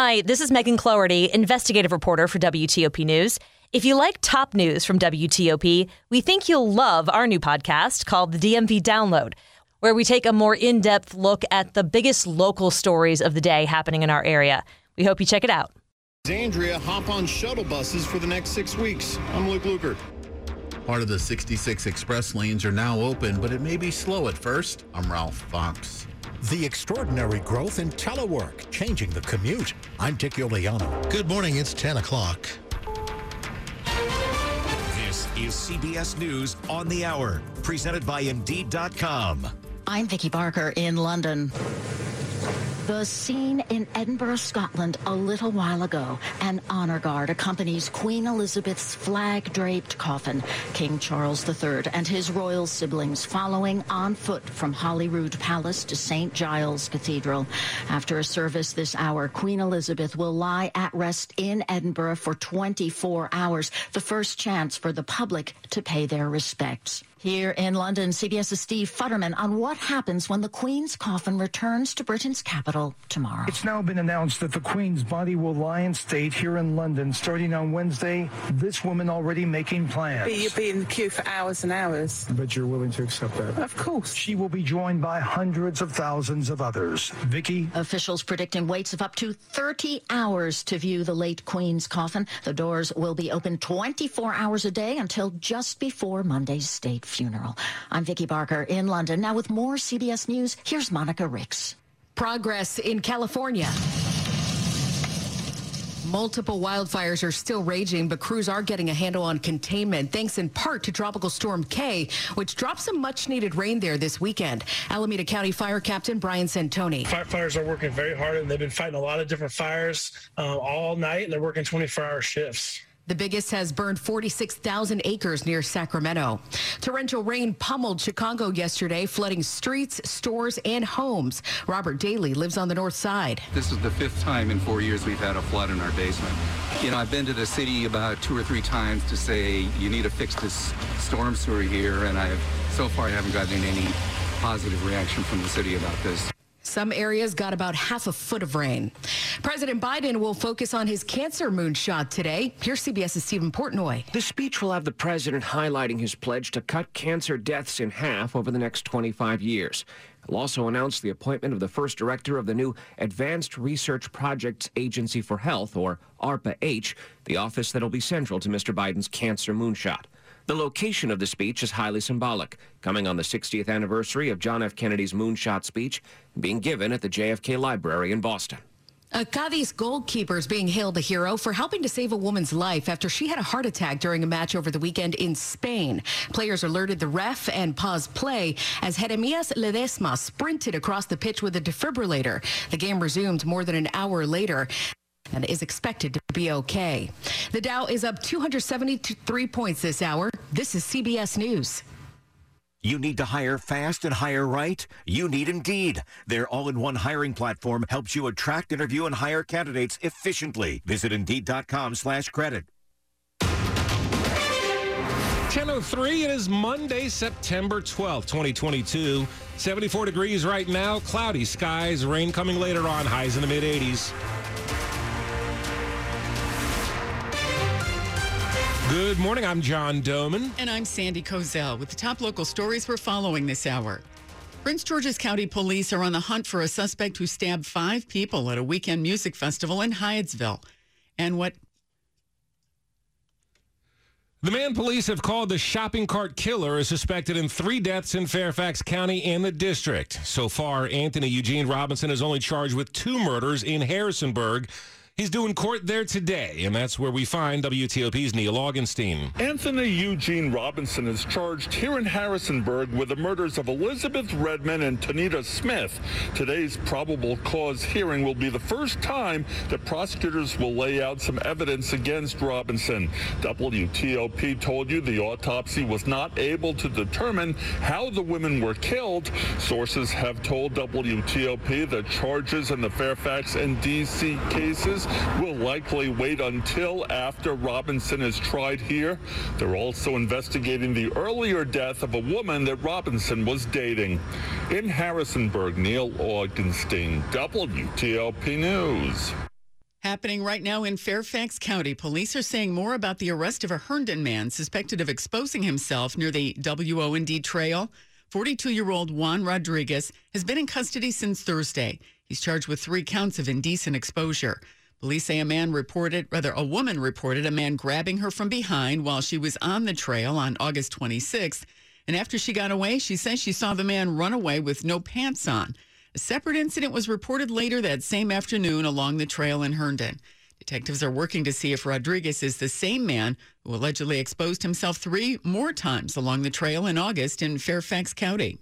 Hi, this is Megan Cloherty, investigative reporter for WTOP News. If you like top news from WTOP, we think you'll love our new podcast called the DMV Download, where we take a more in depth look at the biggest local stories of the day happening in our area. We hope you check it out. Andrea hop on shuttle buses for the next six weeks. I'm Luke Lukert. Part of the 66 express lanes are now open, but it may be slow at first. I'm Ralph Fox. The extraordinary growth in telework, changing the commute. I'm Dick Uliano. Good morning. It's 10 o'clock. This is CBS News on the Hour, presented by Indeed.com. I'm Vicki Barker in London. The scene in Edinburgh, Scotland, a little while ago. An honor guard accompanies Queen Elizabeth's flag draped coffin. King Charles III and his royal siblings following on foot from Holyrood Palace to St. Giles Cathedral. After a service this hour, Queen Elizabeth will lie at rest in Edinburgh for 24 hours, the first chance for the public to pay their respects. Here in London, CBS's Steve Futterman on what happens when the Queen's coffin returns to Britain's capital tomorrow. It's now been announced that the Queen's body will lie in state here in London starting on Wednesday. This woman already making plans. You'll be in the queue for hours and hours. But you're willing to accept that? Of course. She will be joined by hundreds of thousands of others. Vicky? Officials predicting waits of up to 30 hours to view the late Queen's coffin. The doors will be open 24 hours a day until just before Monday's state funeral. I'm Vicki Barker in London. Now with more CBS News, here's Monica Ricks. Progress in California. Multiple wildfires are still raging, but crews are getting a handle on containment, thanks in part to Tropical Storm Kay, which dropped some much needed rain there this weekend. Alameda County Fire Captain Brian Santoni. Firefighters are working very hard, and they've been fighting a lot of different fires uh, all night, and they're working 24 hour shifts. The biggest has burned 46,000 acres near Sacramento. Torrential rain pummeled Chicago yesterday, flooding streets, stores, and homes. Robert Daly lives on the north side. This is the fifth time in four years we've had a flood in our basement. You know, I've been to the city about two or three times to say you need to fix this storm sewer here, and I've so far I haven't gotten any positive reaction from the city about this. Some areas got about half a foot of rain. President Biden will focus on his cancer moonshot today. Here's CBS's Stephen Portnoy. The speech will have the president highlighting his pledge to cut cancer deaths in half over the next 25 years. He'll also announce the appointment of the first director of the new Advanced Research Projects Agency for Health, or ARPA-H, the office that'll be central to Mr. Biden's cancer moonshot. The location of the speech is highly symbolic, coming on the 60th anniversary of John F. Kennedy's moonshot speech, being given at the JFK Library in Boston. A Cadiz goalkeeper is being hailed a hero for helping to save a woman's life after she had a heart attack during a match over the weekend in Spain. Players alerted the ref and paused play as Jeremias Ledesma sprinted across the pitch with a defibrillator. The game resumed more than an hour later and is expected to be okay. The Dow is up 273 points this hour. This is CBS News. You need to hire fast and hire right? You need Indeed. Their all-in-one hiring platform helps you attract, interview, and hire candidates efficiently. Visit Indeed.com slash credit. 10.03, it is Monday, September 12th, 2022. 74 degrees right now, cloudy skies, rain coming later on, highs in the mid-80s. Good morning. I'm John Domen. And I'm Sandy Kozel with the top local stories we're following this hour. Prince George's County police are on the hunt for a suspect who stabbed five people at a weekend music festival in Hyattsville. And what the man police have called the shopping cart killer is suspected in three deaths in Fairfax County and the district. So far, Anthony Eugene Robinson is only charged with two murders in Harrisonburg. He's doing court there today, and that's where we find WTOP's Neil Augenstein. Anthony Eugene Robinson is charged here in Harrisonburg with the murders of Elizabeth Redman and Tanita Smith. Today's probable cause hearing will be the first time that prosecutors will lay out some evidence against Robinson. WTOP told you the autopsy was not able to determine how the women were killed. Sources have told WTOP that charges in the Fairfax and D.C. cases will likely wait until after Robinson is tried here. They're also investigating the earlier death of a woman that Robinson was dating. In Harrisonburg, Neil Augenstein, WTOP News. Happening right now in Fairfax County, police are saying more about the arrest of a Herndon man suspected of exposing himself near the WO&D Trail. 42-year-old Juan Rodriguez has been in custody since Thursday. He's charged with three counts of indecent exposure. Police say a man reported, rather, a woman reported a man grabbing her from behind while she was on the trail on August 26th. And after she got away, she says she saw the man run away with no pants on. A separate incident was reported later that same afternoon along the trail in Herndon. Detectives are working to see if Rodriguez is the same man who allegedly exposed himself three more times along the trail in August in Fairfax County.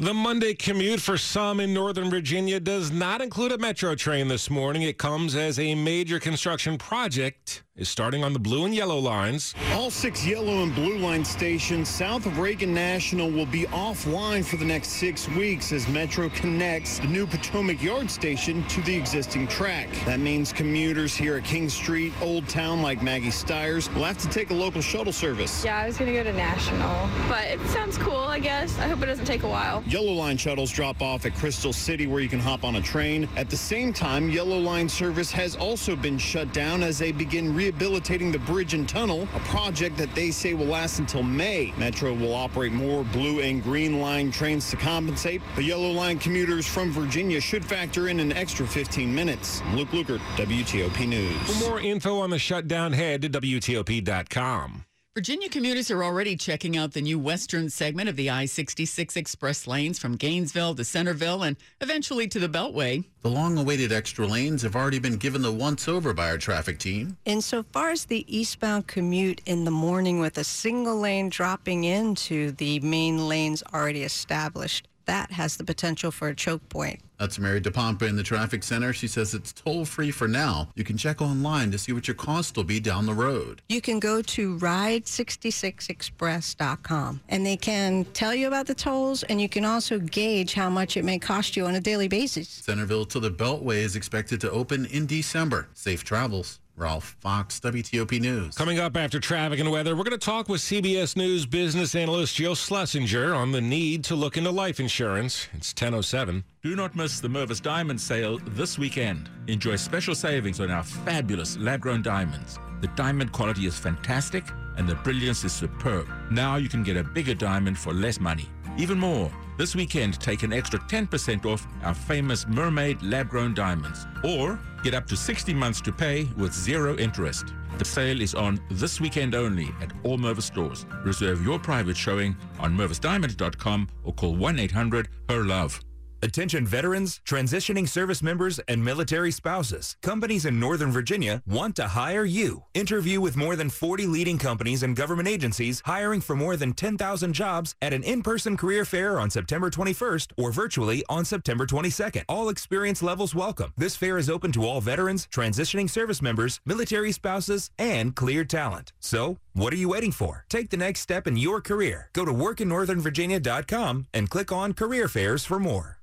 The Monday commute for some in Northern Virginia does not include a metro train this morning. It comes as a major construction project is starting on the blue and yellow lines. All six yellow and blue line stations south of Reagan National will be offline for the next six weeks as Metro connects the new Potomac Yard station to the existing track. That means commuters here at King Street, Old Town, like Maggie Stiers, will have to take a local shuttle service. Yeah, I was going to go to National, but it sounds cool, I guess. I hope it doesn't take a while. Yellow line shuttles drop off at Crystal City where you can hop on a train. At the same time, yellow line service has also been shut down as they begin rehabilitating the bridge and tunnel, a project that they say will last until May. Metro will operate more blue and green line trains to compensate. The yellow line commuters from Virginia should factor in an extra 15 minutes. Luke Lukert, WTOP News. For more info on the shutdown, head to WTOP.com. Virginia commuters are already checking out the new western segment of the I 66 express lanes from Gainesville to Centreville and eventually to the Beltway. The long awaited extra lanes have already been given the once over by our traffic team. Insofar as the eastbound commute in the morning with a single lane dropping into the main lanes already established, that has the potential for a choke point. That's Mary DePompa in the traffic center. She says it's toll free for now. You can check online to see what your cost will be down the road. You can go to ride66express.com and they can tell you about the tolls and you can also gauge how much it may cost you on a daily basis. Centreville to the Beltway is expected to open in December. Safe travels. Ralph Fox, WTOP News. Coming up after traffic and weather, we're going to talk with CBS News business analyst Joe Schlesinger on the need to look into life insurance. It's 10.07. Do not miss the Mervis Diamond Sale this weekend. Enjoy special savings on our fabulous lab-grown diamonds. The diamond quality is fantastic and the brilliance is superb. Now you can get a bigger diamond for less money. Even more, this weekend take an extra 10% off our famous Mervis lab-grown diamonds. Or get up to 60 months to pay with zero interest. The sale is on this weekend only at all Mervis stores. Reserve your private showing on mervisdiamond.com or call 1-800-HER-LOVE. Attention veterans, transitioning service members, and military spouses. Companies in Northern Virginia want to hire you. Interview with more than 40 leading companies and government agencies hiring for more than 10,000 jobs at an in-person career fair on September 21st or virtually on September 22nd. All experience levels welcome. This fair is open to all veterans, transitioning service members, military spouses, and clear talent. So, what are you waiting for? Take the next step in your career. Go to workinnorthernvirginia.com and click on career fairs for more.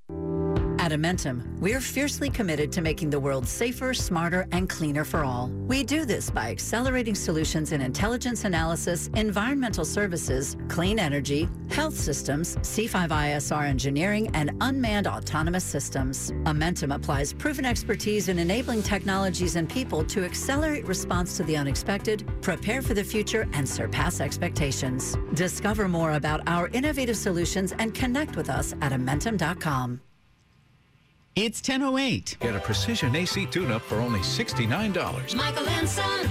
At Amentum, we're fiercely committed to making the world safer, smarter, and cleaner for all. We do this by accelerating solutions in intelligence analysis, environmental services, clean energy, health systems, C5ISR engineering, and unmanned autonomous systems. Amentum applies proven expertise in enabling technologies and people to accelerate response to the unexpected, prepare for the future, and surpass expectations. Discover more about our innovative solutions and connect with us at Amentum.com. It's 10.08. Get a precision AC tune-up for only $69. Michael and Son.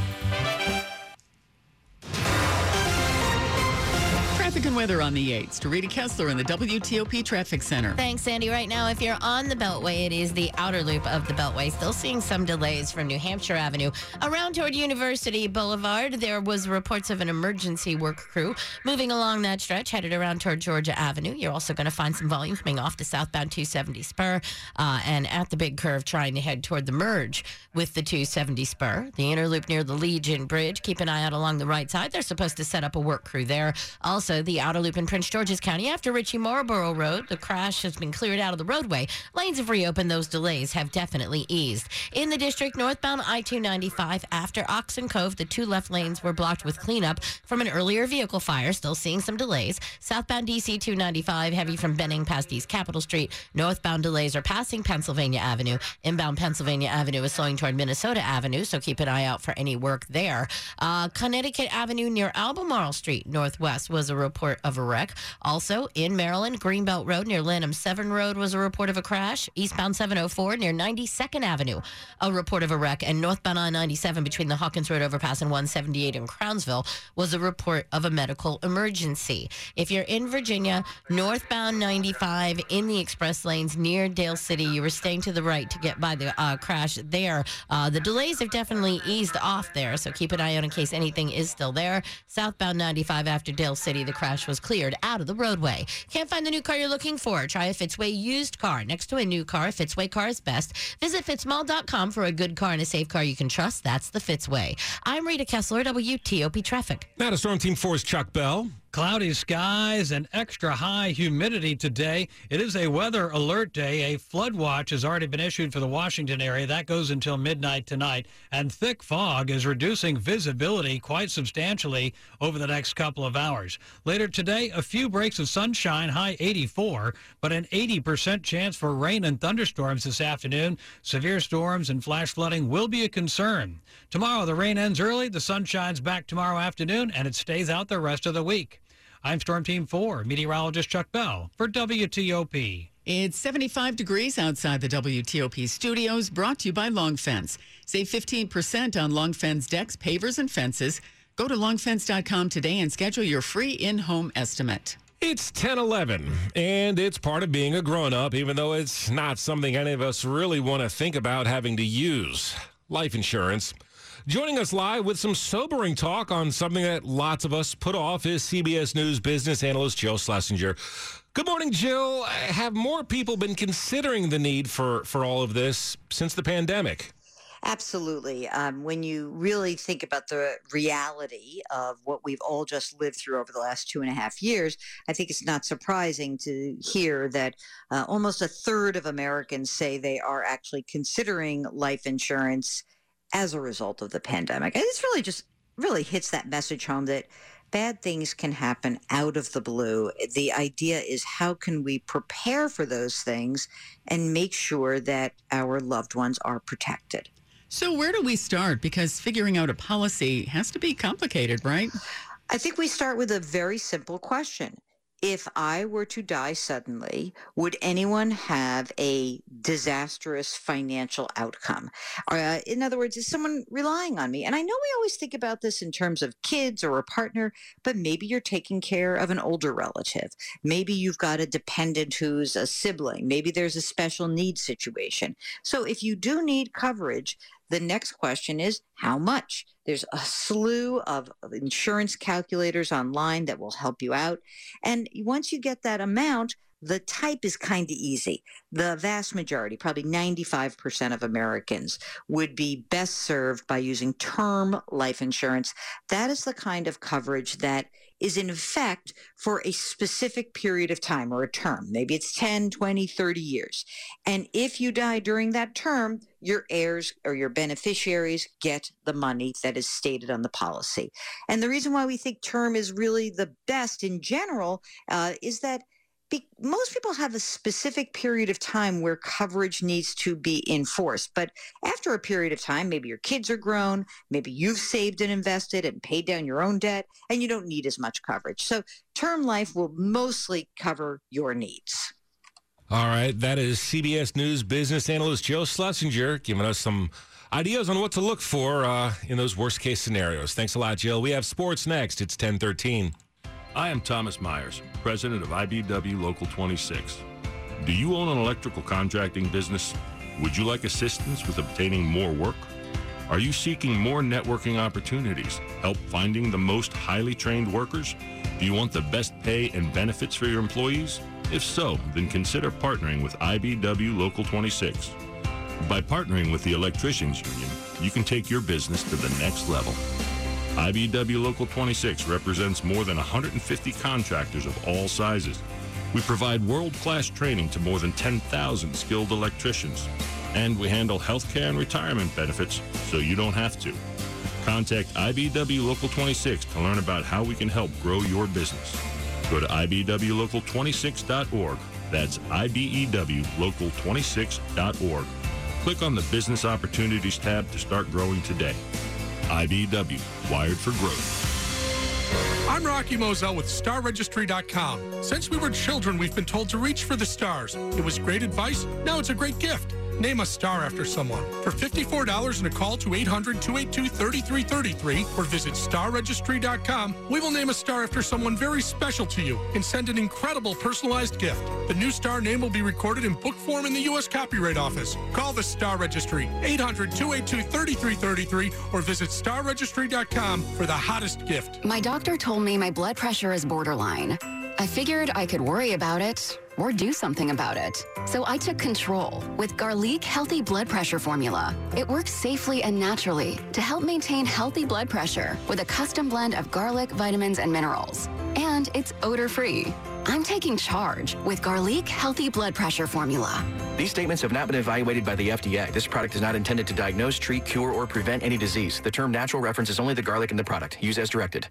Traffic and weather on the 8th. To Rita Kessler in the WTOP Traffic Center. Thanks, Sandy. Right now, if you're on the Beltway, it is the outer loop of the Beltway. Still seeing some delays from New Hampshire Avenue. Around toward University Boulevard, there was reports of an emergency work crew moving along that stretch, headed around toward Georgia Avenue. You're also going to find some volume coming off the southbound 270 spur uh, and at the big curve trying to head toward the merge with the 270 spur. The inner loop near the Legion Bridge. Keep an eye out along the right side. They're supposed to set up a work crew there. Also, the outer loop in Prince George's County after Ritchie Marlboro Road. The crash has been cleared out of the roadway. Lanes have reopened. Those delays have definitely eased. In the district, northbound I 295 after Oxen Cove, the two left lanes were blocked with cleanup from an earlier vehicle fire. Still seeing some delays. Southbound DC 295, heavy from Benning past East Capitol Street. Northbound delays are passing Pennsylvania Avenue. Inbound Pennsylvania Avenue is slowing toward Minnesota Avenue, so keep an eye out for any work there. Uh, Connecticut Avenue near Albemarle Street Northwest was a report of a wreck. Also in Maryland, Greenbelt Road near Lanham Severn Road was a report of a crash. Eastbound 704 near 92nd Avenue, a report of a wreck. And northbound on 97 between the Hawkins Road overpass and 178 in Crownsville was a report of a medical emergency. If you're in Virginia, northbound 95 in the express lanes near Dale City, you were staying to the right to get by the uh, crash there. Uh, the delays have definitely eased off there, so keep an eye out in case anything is still there. Southbound 95 after Dale City, the crash was cleared out of the roadway. Can't find the new car you're looking for? Try a Fitzway used car. Next to a new car, a Fitzway car is best. Visit fitzmall.com for a good car and a safe car you can trust. That's the Fitzway. I'm Rita Kessler, WTOP Traffic. Now to Storm Team 4's Chuck Bell. Cloudy skies and extra high humidity today. It is a weather alert day. A flood watch has already been issued for the Washington area. That goes until midnight tonight. And thick fog is reducing visibility quite substantially over the next couple of hours. Later today, a few breaks of sunshine, high 84, but an 80% chance for rain and thunderstorms this afternoon. Severe storms and flash flooding will be a concern. Tomorrow, the rain ends early, the sun shines back tomorrow afternoon, and it stays out the rest of the week. I'm Storm Team 4, meteorologist Chuck Bell for WTOP. It's 75 degrees outside the WTOP studios, brought to you by Long Fence. Save 15% on Long Fence decks, pavers, and fences. Go to longfence.com today and schedule your free in home estimate. It's 1011, and it's part of being a grown up, even though it's not something any of us really want to think about having to use life insurance. Joining us live with some sobering talk on something that lots of us put off is CBS News business analyst Jill Schlesinger. Good morning, Jill. Have more people been considering the need for, for all of this since the pandemic? Absolutely. Um, when you really think about the reality of what we've all just lived through over the last two and a half years, I think it's not surprising to hear that uh, almost a third of Americans say they are actually considering life insurance as a result of the pandemic. And this really just really hits that message home that bad things can happen out of the blue. The idea is how can we prepare for those things and make sure that our loved ones are protected. So, where do we start? Because figuring out a policy has to be complicated, right? I think we start with a very simple question. If I were to die suddenly, would anyone have a disastrous financial outcome? Uh, in other words, is someone relying on me? And I know we always think about this in terms of kids or a partner, but maybe you're taking care of an older relative. Maybe you've got a dependent who's a sibling. Maybe there's a special needs situation. So if you do need coverage, the next question is how much? There's a slew of insurance calculators online that will help you out. And once you get that amount, the type is kind of easy. The vast majority, probably 95% of Americans, would be best served by using term life insurance. That is the kind of coverage that is in effect for a specific period of time or a term. Maybe it's 10, 20, 30 years. And if you die during that term, your heirs or your beneficiaries get the money that is stated on the policy. And the reason why we think term is really the best in general uh, is that be, most people have a specific period of time where coverage needs to be enforced. But after a period of time, maybe your kids are grown, maybe you've saved and invested and paid down your own debt, and you don't need as much coverage. So term life will mostly cover your needs. All right. That is CBS News business analyst Joe Schlesinger giving us some ideas on what to look for uh, in those worst case scenarios. Thanks a lot, Jill. We have sports next. It's 1013. I am Thomas Myers, president of IBEW Local 26. Do you own an electrical contracting business? Would you like assistance with obtaining more work? Are you seeking more networking opportunities? Help finding the most highly trained workers? Do you want the best pay and benefits for your employees? If so, then consider partnering with IBEW Local 26. By partnering with the Electricians Union, you can take your business to the next level. IBEW Local 26 represents more than 150 contractors of all sizes. We provide world-class training to more than 10,000 skilled electricians. And we handle healthcare and retirement benefits so you don't have to. Contact IBEW Local 26 to learn about how we can help grow your business. Go to IBEWLocal26.org. That's IBEWLocal26.org. Click on the Business Opportunities tab to start growing today. IBEW, wired for growth. I'm Rocky Moselle with StarRegistry.com. Since we were children, we've been told to reach for the stars. It was great advice. Now it's a great gift. Name a star after someone. For $54 and a call to 800 282 3333 or visit starregistry.com, we will name a star after someone very special to you and send an incredible personalized gift. The new star name will be recorded in book form in the U.S. Copyright Office. Call the Star Registry 800 282 3333 or visit starregistry.com for the hottest gift. My doctor told me my blood pressure is borderline. I figured I could worry about it or do something about it. So I took control with Garlique Healthy Blood Pressure Formula. It works safely and naturally to help maintain healthy blood pressure with a custom blend of garlic, vitamins, and minerals. And it's odor-free. I'm taking charge with Garlique Healthy Blood Pressure Formula. These statements have not been evaluated by the FDA. This product is not intended to diagnose, treat, cure, or prevent any disease. The term natural references only the garlic in the product. Use as directed.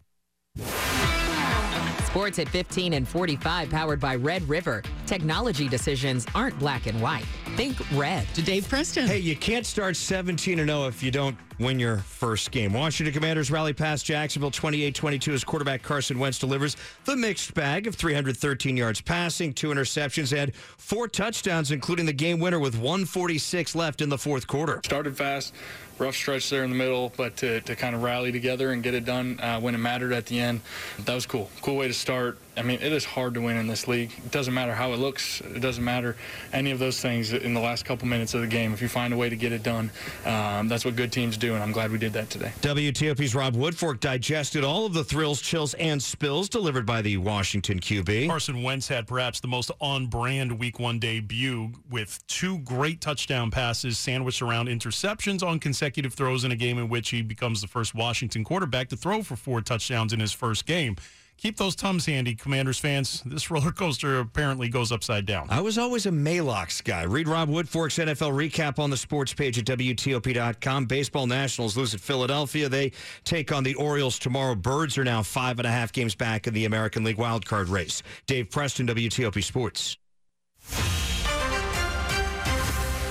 Sports at 15 and 45, powered by Red River. Technology decisions aren't black and white. Think red. To Dave Preston. Hey, you can't start 17 0 if you don't win your first game. Washington Commanders rally past Jacksonville 28 22 as quarterback Carson Wentz delivers the mixed bag of 313 yards passing, two interceptions, and four touchdowns, including the game winner with 146 left in the fourth quarter. Started fast, rough stretch there in the middle, but to, to kind of rally together and get it done uh, when it mattered at the end, that was cool. Cool way to start. I mean, it is hard to win in this league. It doesn't matter how it looks. It doesn't matter any of those things in the last couple minutes of the game. If you find a way to get it done, um, that's what good teams do, and I'm glad we did that today. WTOP's Rob Woodfork digested all of the thrills, chills, and spills delivered by the Washington QB. Carson Wentz had perhaps the most on-brand Week One debut with two great touchdown passes sandwiched around interceptions on consecutive throws in a game in which he becomes the first Washington quarterback to throw for four touchdowns in his first game keep those tums handy, Commanders fans. This roller coaster apparently goes upside down. I was always a Maalox guy. Read Rob Woodfork's NFL recap on the sports page at WTOP.com. Baseball Nationals lose at Philadelphia. They take on the Orioles tomorrow. Birds are now five and a half games back in the American League wildcard race. Dave Preston, WTOP Sports.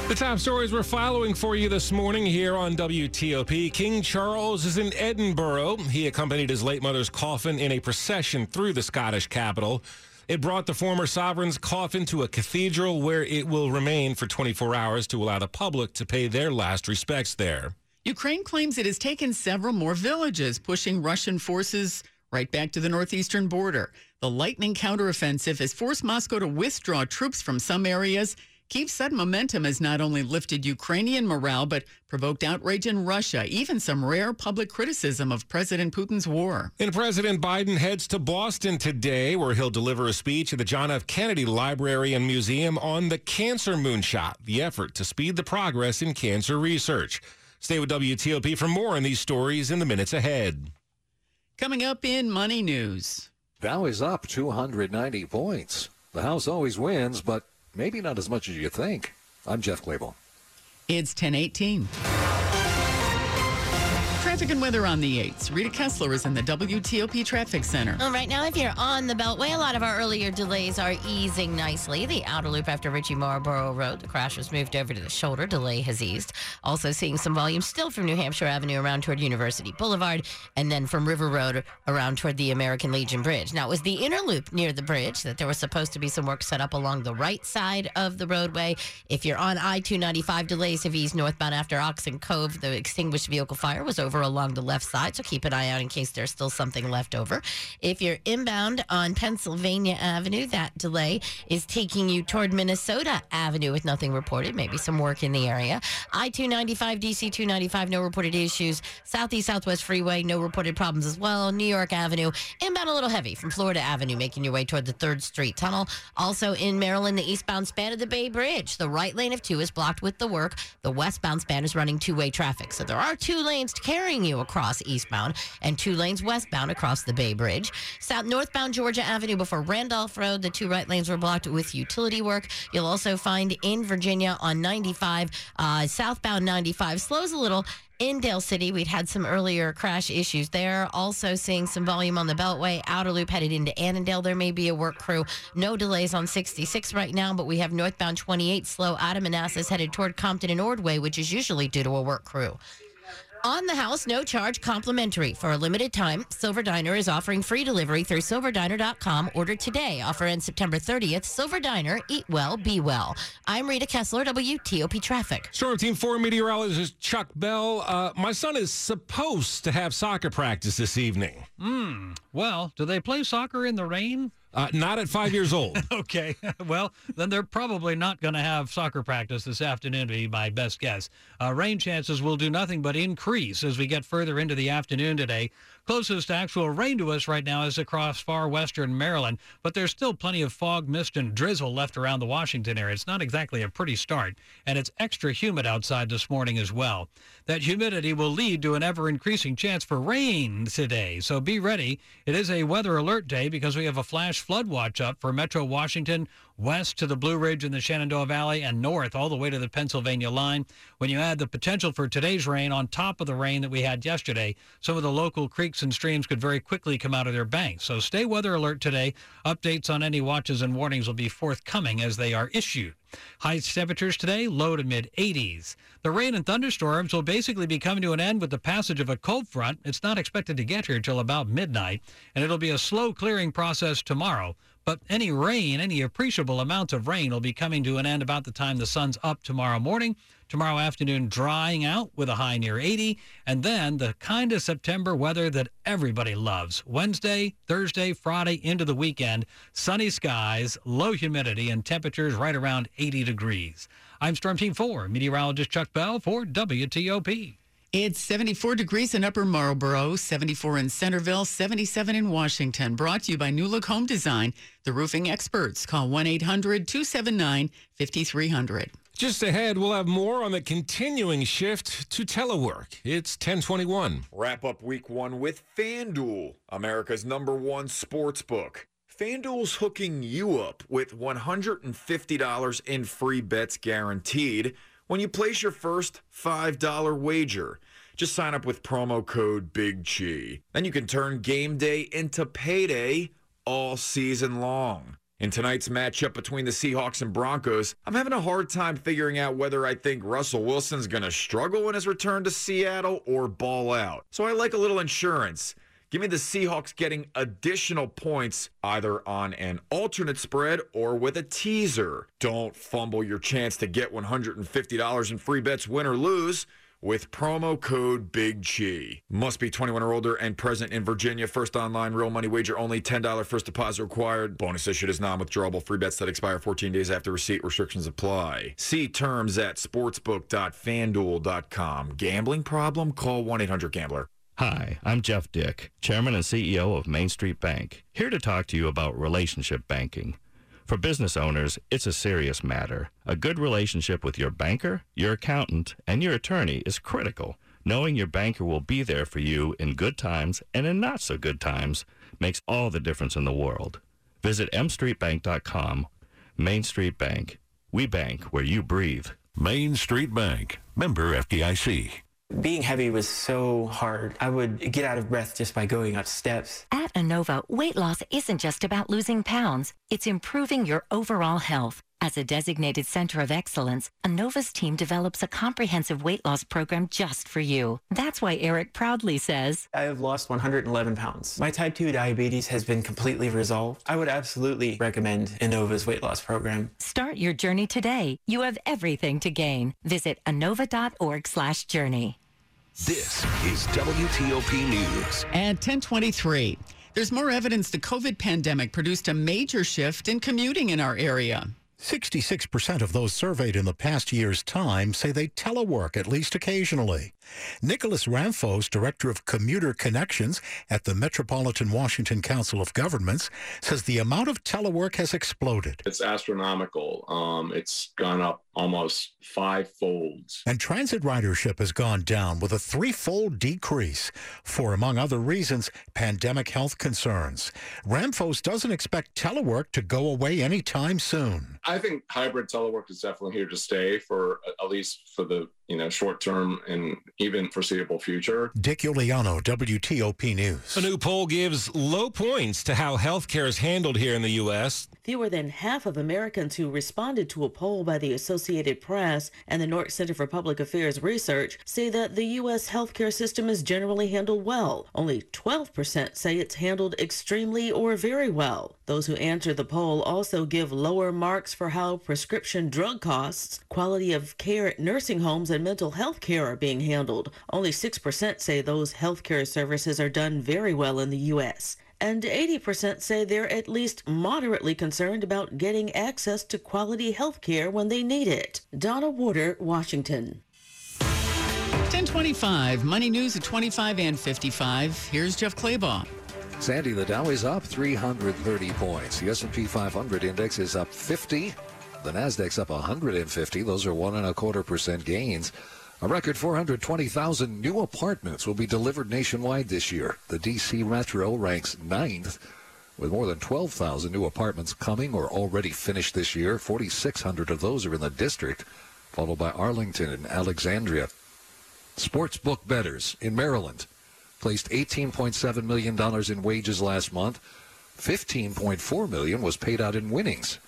The top stories we're following for you this morning here on WTOP. King Charles is in Edinburgh. He accompanied his late mother's coffin in a procession through the Scottish capital. It brought the former sovereign's coffin to a cathedral where it will remain for 24 hours to allow the public to pay their last respects there. Ukraine claims it has taken several more villages, pushing Russian forces right back to the northeastern border. The lightning counteroffensive has forced Moscow to withdraw troops from some areas Kiev's sudden momentum has not only lifted Ukrainian morale, but provoked outrage in Russia, even some rare public criticism of President Putin's war. And President Biden heads to Boston today, where he'll deliver a speech at the John F. Kennedy Library and Museum on the Cancer Moonshot, the effort to speed the progress in cancer research. Stay with WTOP for more on these stories in the minutes ahead. Coming up in Money News. Dow is up 290 points. The House always wins, but Maybe not as much as you think. I'm Jeff Clabaugh. It's 1018. Traffic and weather on the 8s. Rita Kessler is in the WTOP Traffic Center. Well, right now, if you're on the Beltway, a lot of our earlier delays are easing nicely. The outer loop after Ritchie Marlboro Road, the crash was moved over to the shoulder. Delay has eased. Also seeing some volume still from New Hampshire Avenue around toward University Boulevard, and then from River Road around toward the American Legion Bridge. Now, it was the inner loop near the bridge that there was supposed to be some work set up along the right side of the roadway. If you're on I 295, delays have eased northbound after Oxen Cove. The extinguished vehicle fire was over along the left side, so keep an eye out in case there's still something left over. If you're inbound on Pennsylvania Avenue, that delay is taking you toward Minnesota Avenue with nothing reported, maybe some work in the area. I 295, DC 295, no reported issues. Southeast Southwest Freeway, no reported problems as well. New York Avenue, inbound a little heavy from Florida Avenue, making your way toward the 3rd Street Tunnel. Also in Maryland, the eastbound span of the Bay Bridge. The right lane of two is blocked with the work. The westbound span is running two way traffic. So there are two lanes to carry carrying you across eastbound and two lanes westbound across the Bay Bridge. South northbound Georgia Avenue before Randolph Road, the two right lanes were blocked with utility work. You'll also find in Virginia on 95, uh, southbound 95 slows a little in Dale City, we'd had some earlier crash issues there. Also seeing some volume on the Beltway. Outer Loop headed into Annandale. There may be a work crew. No delays on 66 right now, but we have northbound 28 slow out of Manassas headed toward Compton and Ordway, which is usually due to a work crew. On the house, no charge, complimentary. For a limited time, Silver Diner is offering free delivery through silverdiner.com. Order today. Offer ends September 30th. Silver Diner, eat well, be well. I'm Rita Kessler, WTOP Traffic. Storm Team 4 meteorologist Chuck Bell. Uh, my son is supposed to have soccer practice this evening. Hmm. Well, do they play soccer in the rain? Uh, not at five years old. okay. Well, then they're probably not going to have soccer practice this afternoon, to be my best guess. Uh, rain chances will do nothing but increase as we get further into the afternoon today. Closest actual rain to us right now is across far western Maryland, but there's still plenty of fog, mist, and drizzle left around the Washington area. It's not exactly a pretty start, and it's extra humid outside this morning as well. That humidity will lead to an ever increasing chance for rain today, so be ready. It is a weather alert day because we have a flash flood watch up for Metro Washington, west to the Blue Ridge and the Shenandoah Valley, and north all the way to the Pennsylvania line. When you add the potential for today's rain on top of the rain that we had yesterday, some of the local creeks and streams could very quickly come out of their banks. So stay weather alert today. Updates on any watches and warnings will be forthcoming as they are issued. High temperatures today, low to mid 80s. The rain and thunderstorms will basically be coming to an end with the passage of a cold front. It's not expected to get here till about midnight, and it'll be a slow clearing process tomorrow. But any rain, any appreciable amounts of rain will be coming to an end about the time the sun's up tomorrow morning. Tomorrow afternoon, drying out with a high near 80. And then the kind of September weather that everybody loves. Wednesday, Thursday, Friday, into the weekend. Sunny skies, low humidity, and temperatures right around 80 degrees. I'm Storm Team 4, meteorologist Chuck Bell for WTOP. It's 74 degrees in Upper Marlboro, 74 in Centreville, 77 in Washington. Brought to you by New Look Home Design, the roofing experts. Call 1 800 279 5300. Just ahead, we'll have more on the continuing shift to telework. It's 1021. Wrap up week one with FanDuel, America's number one sports book. FanDuel's hooking you up with $150 in free bets guaranteed when you place your first $5 wager. Just sign up with promo code Big Chi. Then you can turn game day into payday all season long. In tonight's matchup between the Seahawks and Broncos, I'm having a hard time figuring out whether I think Russell Wilson's going to struggle in his return to Seattle or ball out. So I like a little insurance. Give me the Seahawks getting additional points either on an alternate spread or with a teaser. Don't fumble your chance to get $150 in free bets, win or lose with promo code Big G. Must be 21 or older and present in Virginia. First online real money wager only. $10 first deposit required. Bonus issued is non-withdrawable free bets that expire 14 days after receipt. Restrictions apply. See terms at sportsbook.fanduel.com. Gambling problem? Call 1-800-GAMBLER. Hi, I'm Jeff Dick, Chairman and CEO of Main Street Bank, here to talk to you about relationship banking. For business owners, it's a serious matter. A good relationship with your banker, your accountant, and your attorney is critical. Knowing your banker will be there for you in good times and in not so good times makes all the difference in the world. Visit mstreetbank.com. Main Street Bank. We bank where you breathe. Main Street Bank. Member FDIC. Being heavy was so hard. I would get out of breath just by going up steps. At Inova, weight loss isn't just about losing pounds, it's improving your overall health. As a designated center of excellence, Inova's team develops a comprehensive weight loss program just for you. That's why Eric proudly says, I have lost 111 pounds. My type 2 diabetes has been completely resolved. I would absolutely recommend Inova's weight loss program. Start your journey today. You have everything to gain. Visit inova.org slash journey. This is WTOP News. At 1023, there's more evidence the COVID pandemic produced a major shift in commuting in our area. 66% of those surveyed in the past year's time say they telework at least occasionally. Nicholas Ramfos, Director of Commuter Connections at the Metropolitan Washington Council of Governments, says the amount of telework has exploded. It's astronomical. Um, it's gone up almost five folds. And transit ridership has gone down with a threefold decrease for, among other reasons, pandemic health concerns. Ramfos doesn't expect telework to go away anytime soon. I think hybrid telework is definitely here to stay for at least for the you know short term and even foreseeable future. Dick Uliano, WTOP News. A new poll gives low points to how healthcare is handled here in the U.S. Fewer than half of Americans who responded to a poll by the Associated Press and the NORC Center for Public Affairs Research say that the U.S. healthcare system is generally handled well. Only 12% say it's handled extremely or very well. Those who answer the poll also give lower marks for how prescription drug costs, quality of care at nursing homes, and mental health care are being handled. Only 6% say those health care services are done very well in the U.S and 80% say they're at least moderately concerned about getting access to quality health care when they need it. Donna Warder, Washington. 1025, Money News at 25 and 55. Here's Jeff Clabaugh. Sandy, the Dow is up 330 points. The S&P 500 index is up 50. The Nasdaq's up 150. Those are one and a quarter percent gains. A record 420,000 new apartments will be delivered nationwide this year. The D.C. Metro ranks ninth, with more than 12,000 new apartments coming or already finished this year. 4,600 of those are in the district, followed by Arlington and Alexandria. Sportsbook bettors in Maryland placed $18.7 million in wages last month. $15.4 million was paid out in winnings.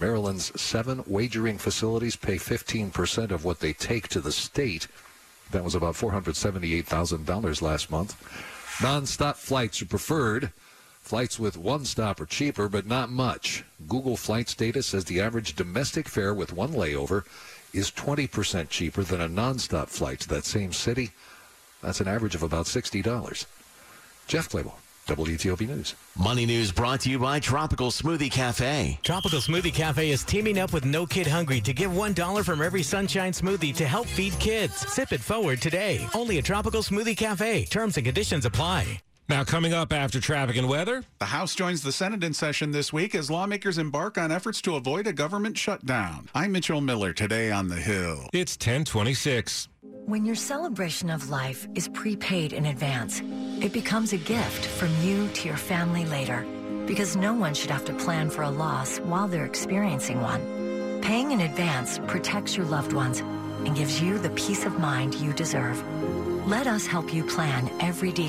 Maryland's seven wagering facilities pay 15% of what they take to the state. That was about $478,000 last month. Non-stop flights are preferred. Flights with one stop are cheaper, but not much. Google Flights data says the average domestic fare with one layover is 20% cheaper than a non-stop flight to that same city. That's an average of about $60. Jeff Clabaugh. WTOP News. Money News brought to you by Tropical Smoothie Cafe. Tropical Smoothie Cafe is teaming up with No Kid Hungry to give $1 from every Sunshine Smoothie to help feed kids. Sip it forward today. Only at Tropical Smoothie Cafe. Terms and conditions apply. Now, coming up after traffic and weather. The House joins the Senate in session this week as lawmakers embark on efforts to avoid a government shutdown. I'm Mitchell Miller today on The Hill. It's 1026. When your celebration of life is prepaid in advance, it becomes a gift from you to your family later. Because no one should have to plan for a loss while they're experiencing one. Paying in advance protects your loved ones and gives you the peace of mind you deserve. Let us help you plan every detail